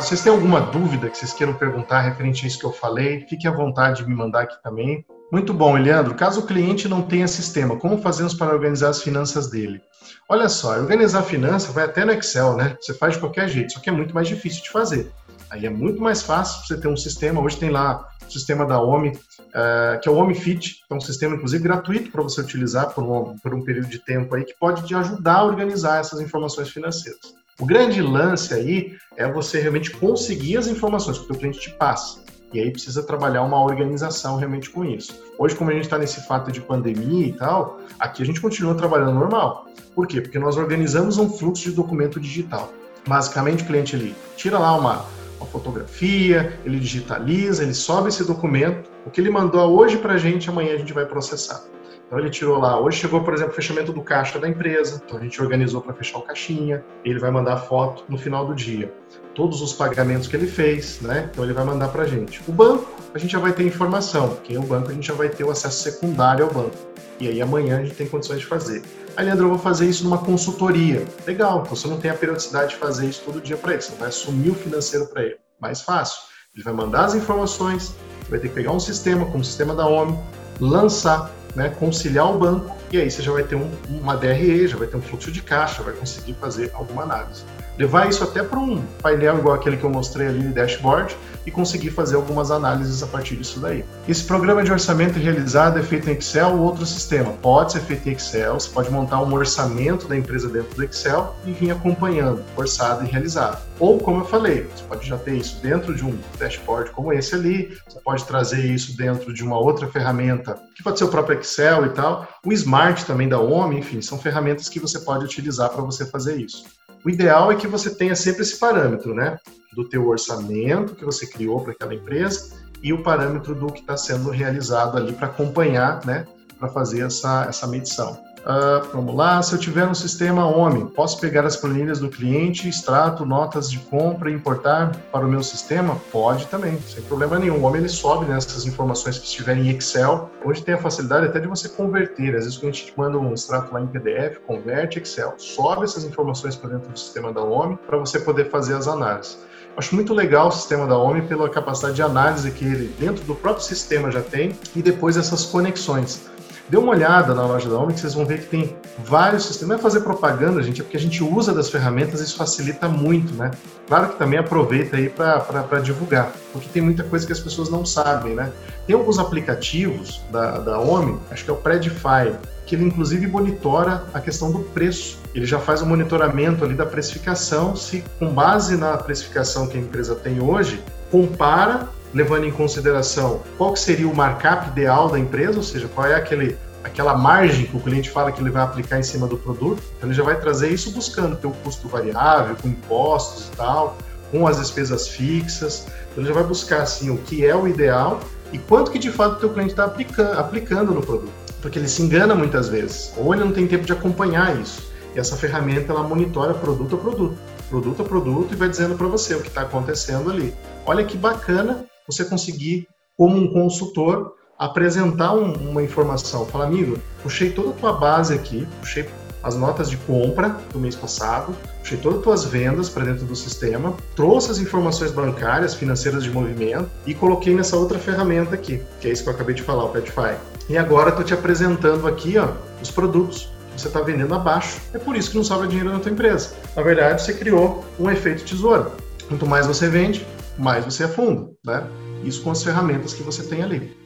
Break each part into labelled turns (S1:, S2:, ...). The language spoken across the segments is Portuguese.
S1: Vocês têm alguma dúvida que vocês queiram perguntar referente a isso que eu falei? Fique à vontade de me mandar aqui também. Muito bom, Eliandro. Caso o cliente não tenha sistema, como fazemos para organizar as finanças dele? Olha só, organizar a finança vai até no Excel, né? Você faz de qualquer jeito, só que é muito mais difícil de fazer. Aí é muito mais fácil você ter um sistema. Hoje tem lá o sistema da OMI, uh, que é o OMIFIT, que é um sistema, inclusive, gratuito para você utilizar por um, por um período de tempo aí, que pode te ajudar a organizar essas informações financeiras. O grande lance aí é você realmente conseguir as informações que o cliente te passa. E aí precisa trabalhar uma organização realmente com isso. Hoje, como a gente está nesse fato de pandemia e tal, aqui a gente continua trabalhando normal. Por quê? Porque nós organizamos um fluxo de documento digital. Basicamente, o cliente ele tira lá uma, uma fotografia, ele digitaliza, ele sobe esse documento. O que ele mandou hoje para a gente, amanhã a gente vai processar. Então ele tirou lá, hoje chegou, por exemplo, o fechamento do caixa da empresa, então a gente organizou para fechar o caixinha, ele vai mandar foto no final do dia. Todos os pagamentos que ele fez, né? Então ele vai mandar para a gente. O banco, a gente já vai ter informação, porque o banco a gente já vai ter o acesso secundário ao banco. E aí amanhã a gente tem condições de fazer. Aí, Leandro, eu vou fazer isso numa consultoria. Legal, você não tem a periodicidade de fazer isso todo dia para ele, você vai assumir o financeiro para ele. Mais fácil. Ele vai mandar as informações, vai ter que pegar um sistema, como o sistema da OMI, lançar né, conciliar o banco, e aí você já vai ter um, uma DRE, já vai ter um fluxo de caixa, vai conseguir fazer alguma análise. Levar isso até para um painel igual aquele que eu mostrei ali no dashboard e conseguir fazer algumas análises a partir disso daí. Esse programa de orçamento realizado é feito em Excel ou outro sistema. Pode ser feito em Excel, você pode montar um orçamento da empresa dentro do Excel e vir acompanhando, orçado e realizado. Ou, como eu falei, você pode já ter isso dentro de um dashboard como esse ali, você pode trazer isso dentro de uma outra ferramenta, que pode ser o próprio Excel e tal. O Smart também da OMI, enfim, são ferramentas que você pode utilizar para você fazer isso. O ideal é que você tenha sempre esse parâmetro, né? Do teu orçamento que você criou para aquela empresa e o parâmetro do que está sendo realizado ali para acompanhar, né? Para fazer essa, essa medição. Uh, vamos lá, se eu tiver um sistema OMI, posso pegar as planilhas do cliente, extrato notas de compra e importar para o meu sistema? Pode também, sem problema nenhum. O OMI ele sobe nessas informações que estiverem em Excel, onde tem a facilidade até de você converter. Às vezes o cliente te manda um extrato lá em PDF, converte Excel, sobe essas informações para dentro do sistema da OMI para você poder fazer as análises. Acho muito legal o sistema da OMI pela capacidade de análise que ele dentro do próprio sistema já tem e depois essas conexões. Dê uma olhada na loja da Omni que vocês vão ver que tem vários sistemas. Não é fazer propaganda, gente, é porque a gente usa das ferramentas e isso facilita muito, né? Claro que também aproveita aí para divulgar, porque tem muita coisa que as pessoas não sabem, né? Tem alguns aplicativos da, da Omni, acho que é o Predify, que ele inclusive monitora a questão do preço. Ele já faz o monitoramento ali da precificação, se com base na precificação que a empresa tem hoje, compara levando em consideração qual seria o markup ideal da empresa, ou seja, qual é aquele, aquela margem que o cliente fala que ele vai aplicar em cima do produto. Então ele já vai trazer isso buscando ter o custo variável, com impostos e tal, com as despesas fixas. Então ele já vai buscar assim o que é o ideal e quanto que de fato o teu cliente está aplicando, aplicando no produto. Porque ele se engana muitas vezes, ou ele não tem tempo de acompanhar isso. E essa ferramenta ela monitora produto a produto, produto a produto e vai dizendo para você o que está acontecendo ali. Olha que bacana você conseguir, como um consultor, apresentar um, uma informação. Fala, amigo, puxei toda a tua base aqui, puxei as notas de compra do mês passado, puxei todas as tuas vendas para dentro do sistema, trouxe as informações bancárias, financeiras de movimento e coloquei nessa outra ferramenta aqui, que é isso que eu acabei de falar, o Petify. E agora estou te apresentando aqui ó, os produtos que você está vendendo abaixo. É por isso que não sobra dinheiro na tua empresa. Na verdade, você criou um efeito tesouro. Quanto mais você vende, mais você afunda, né? Isso com as ferramentas que você tem ali.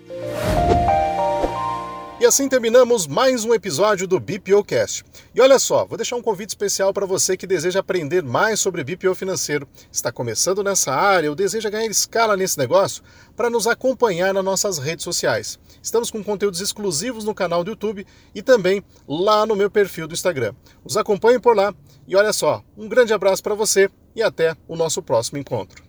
S2: E assim terminamos mais um episódio do BPOcast. E olha só, vou deixar um convite especial para você que deseja aprender mais sobre BPO financeiro, está começando nessa área ou deseja ganhar escala nesse negócio, para nos acompanhar nas nossas redes sociais. Estamos com conteúdos exclusivos no canal do YouTube e também lá no meu perfil do Instagram. Os acompanhem por lá e olha só, um grande abraço para você e até o nosso próximo encontro.